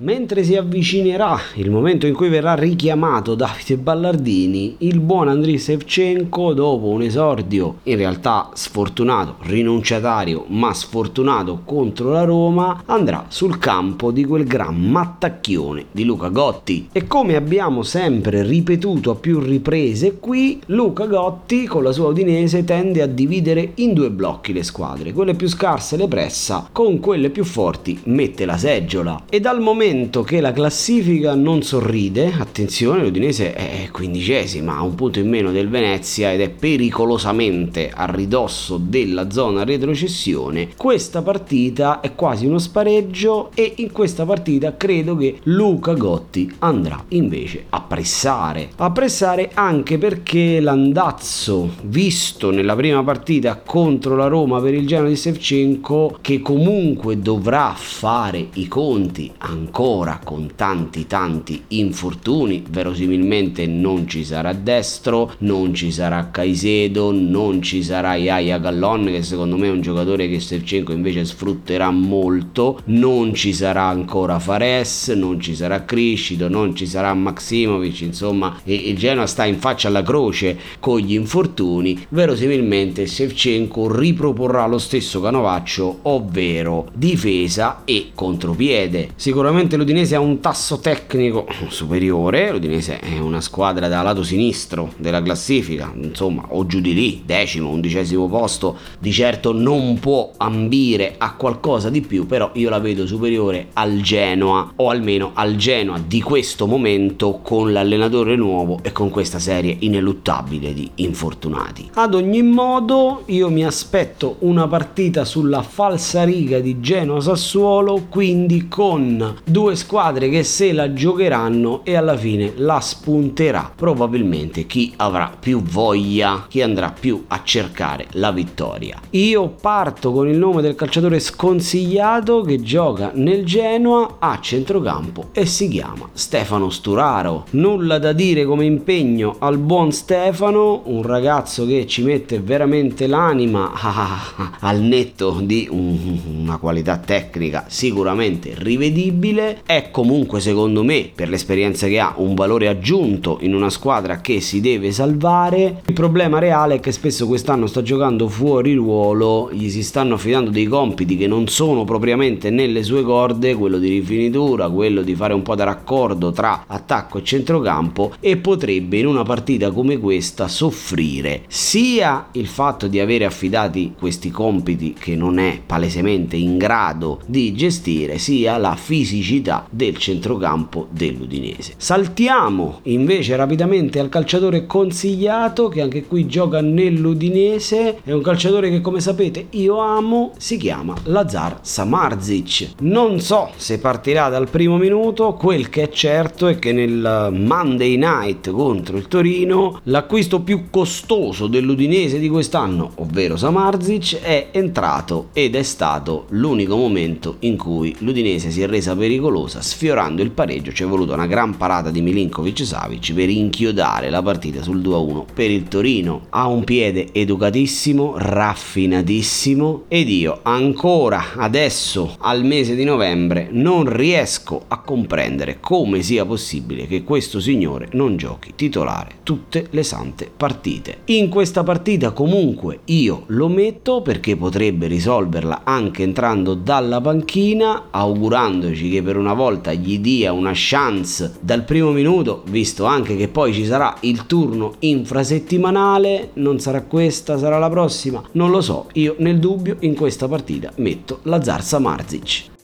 Mentre si avvicinerà il momento in cui verrà richiamato Davide Ballardini, il buon Andriy Sevchenko, dopo un esordio in realtà sfortunato, rinunciatario, ma sfortunato contro la Roma, andrà sul campo di quel gran mattacchione di Luca Gotti. E come abbiamo sempre ripetuto a più riprese qui, Luca Gotti con la sua Udinese tende a dividere in due blocchi le squadre, quelle più scarse le pressa, con quelle più forti mette la seggiola. E dal momento che la classifica non sorride, attenzione, l'Udinese è quindicesima, ha un punto in meno del Venezia ed è pericolosamente a ridosso della zona retrocessione, questa partita è quasi uno spareggio e in questa partita credo che Luca Gotti andrà invece a pressare. A pressare anche perché l'andazzo visto nella prima partita contro la Roma per il Genoa di Sevchenko che comunque dovrà fare i conti ancora con tanti tanti infortuni, verosimilmente non ci sarà destro, non ci sarà Caicedo, non ci sarà Yaya Gallon che secondo me è un giocatore che Sevchenko invece sfrutterà molto, non ci sarà ancora Fares, non ci sarà Criscido, non ci sarà Maximovic, insomma il Genoa sta in faccia alla croce con gli infortuni, verosimilmente Sevchenko riproporrà lo stesso canovaccio, ovvero difesa e contropiede. Sicuramente l'Udinese ha un tasso tecnico superiore, l'Udinese è una squadra da lato sinistro della classifica, insomma, o giù di lì, decimo, undicesimo posto, di certo non può ambire a qualcosa di più, però io la vedo superiore al Genoa, o almeno al Genoa di questo momento con l'allenatore nuovo e con questa serie ineluttabile di infortunati. Ad ogni modo, io mi aspetto una partita sulla falsa riga di Genoa-Sassuolo, quindi con due squadre che se la giocheranno e alla fine la spunterà probabilmente chi avrà più voglia, chi andrà più a cercare la vittoria. Io parto con il nome del calciatore sconsigliato che gioca nel Genoa a centrocampo e si chiama Stefano Sturaro. Nulla da dire come impegno al buon Stefano, un ragazzo che ci mette veramente l'anima al netto di un, una qualità tecnica sicuramente rivedibile. È comunque secondo me per l'esperienza che ha un valore aggiunto in una squadra che si deve salvare. Il problema reale è che spesso quest'anno sta giocando fuori ruolo, gli si stanno affidando dei compiti che non sono propriamente nelle sue corde, quello di rifinitura, quello di fare un po' da raccordo tra attacco e centrocampo e potrebbe in una partita come questa soffrire sia il fatto di avere affidati questi compiti che non è palesemente in grado di gestire, sia la fisicità del centrocampo dell'Udinese. Saltiamo invece rapidamente al calciatore consigliato che anche qui gioca nell'Udinese, è un calciatore che come sapete io amo, si chiama Lazar Samarzic. Non so se partirà dal primo minuto, quel che è certo è che nel Monday Night contro il Torino l'acquisto più costoso dell'Udinese di quest'anno, ovvero Samarzic, è entrato ed è stato l'unico momento in cui l'Udinese si è resa pericolosa sfiorando il pareggio, ci è voluta una gran parata di Milinkovic Savic per inchiodare la partita sul 2-1 per il Torino. Ha un piede educatissimo, raffinatissimo ed io ancora adesso al mese di novembre non riesco a comprendere come sia possibile che questo signore non giochi titolare tutte le sante partite. In questa partita comunque io lo metto perché potrebbe risolverla anche entrando dalla panchina, augurandoci che per una volta gli dia una chance dal primo minuto, visto anche che poi ci sarà il turno infrasettimanale, non sarà questa, sarà la prossima, non lo so, io nel dubbio in questa partita metto la Zarza Marzic.